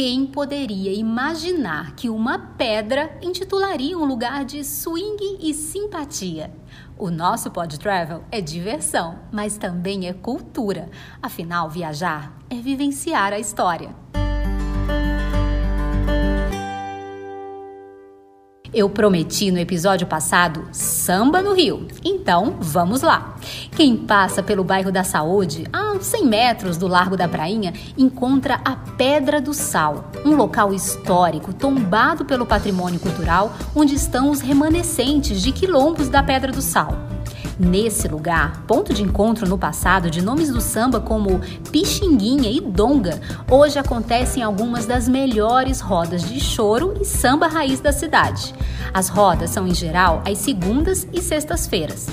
Quem poderia imaginar que uma pedra intitularia um lugar de swing e simpatia? O nosso Pod Travel é diversão, mas também é cultura. Afinal, viajar é vivenciar a história. Eu prometi no episódio passado samba no Rio, então vamos lá. Quem passa pelo bairro da Saúde, a uns 100 metros do Largo da Prainha, encontra a Pedra do Sal, um local histórico tombado pelo patrimônio cultural, onde estão os remanescentes de quilombos da Pedra do Sal. Nesse lugar, ponto de encontro no passado de nomes do samba como Pixinguinha e Donga, hoje acontecem algumas das melhores rodas de choro e samba raiz da cidade. As rodas são, em geral, às segundas e sextas-feiras.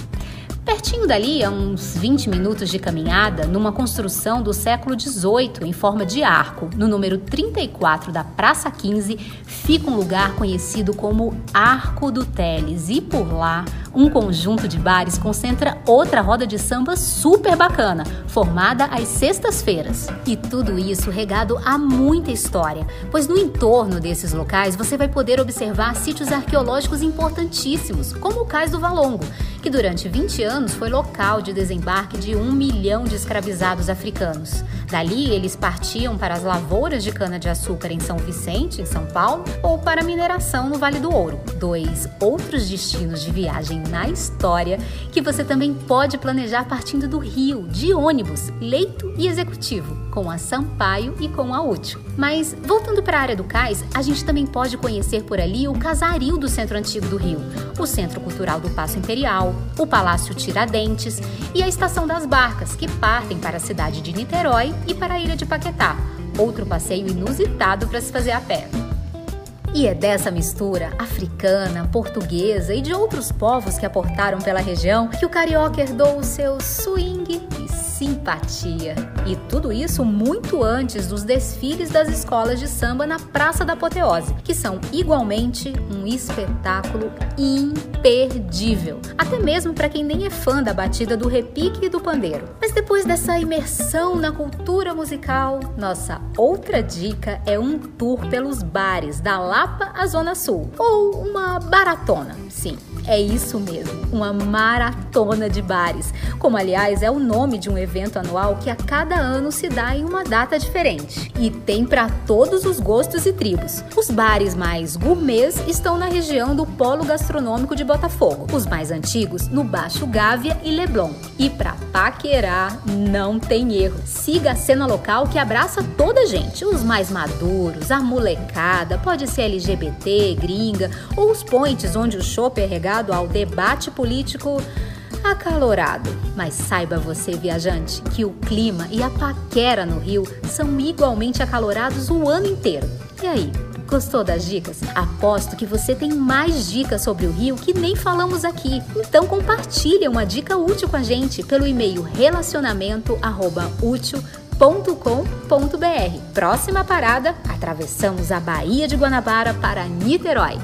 Pertinho dali, a uns 20 minutos de caminhada, numa construção do século XVIII em forma de arco, no número 34 da Praça 15, fica um lugar conhecido como Arco do Teles. E por lá, um conjunto de bares concentra outra roda de samba super bacana, formada às sextas-feiras. E tudo isso regado a muita história, pois no entorno desses locais você vai poder observar sítios arqueológicos importantíssimos, como o Cais do Valongo, que durante 20 anos foi local de desembarque de um milhão de escravizados africanos. Dali, eles partiam para as lavouras de cana-de-açúcar em São Vicente, em São Paulo, ou para a mineração no Vale do Ouro. Dois outros destinos de viagem na história que você também pode planejar partindo do Rio, de ônibus, leito e executivo, com a Sampaio e com a Útil. Mas voltando para a área do cais, a gente também pode conhecer por ali o casaril do Centro Antigo do Rio, o Centro Cultural do Paço Imperial, o Palácio Tiradentes e a Estação das Barcas, que partem para a cidade de Niterói e para a ilha de Paquetá, outro passeio inusitado para se fazer a pé. E é dessa mistura africana, portuguesa e de outros povos que aportaram pela região que o carioca herdou o seu swing e simpatia. E tudo isso muito antes dos desfiles das escolas de samba na Praça da Apoteose, que são igualmente um espetáculo imperdível, até mesmo para quem nem é fã da batida do repique e do pandeiro. Mas depois dessa imersão na cultura musical, nossa outra dica é um tour pelos bares da Lapa à Zona Sul, ou uma baratona. É isso mesmo, uma maratona de bares, como aliás é o nome de um evento anual que a cada ano se dá em uma data diferente. E tem para todos os gostos e tribos. Os bares mais gourmets estão na região do Polo Gastronômico de Botafogo, os mais antigos no Baixo Gávea e Leblon. E para paquerar, não tem erro. Siga a cena local que abraça toda a gente, os mais maduros, a molecada, pode ser LGBT, gringa, ou os points onde o shopping é regado ao debate político acalorado. Mas saiba você, viajante, que o clima e a paquera no Rio são igualmente acalorados o ano inteiro. E aí? Gostou das dicas? Aposto que você tem mais dicas sobre o Rio que nem falamos aqui. Então compartilhe uma dica útil com a gente pelo e-mail relacionamento@útil.com.br. Próxima parada, atravessamos a Baía de Guanabara para Niterói.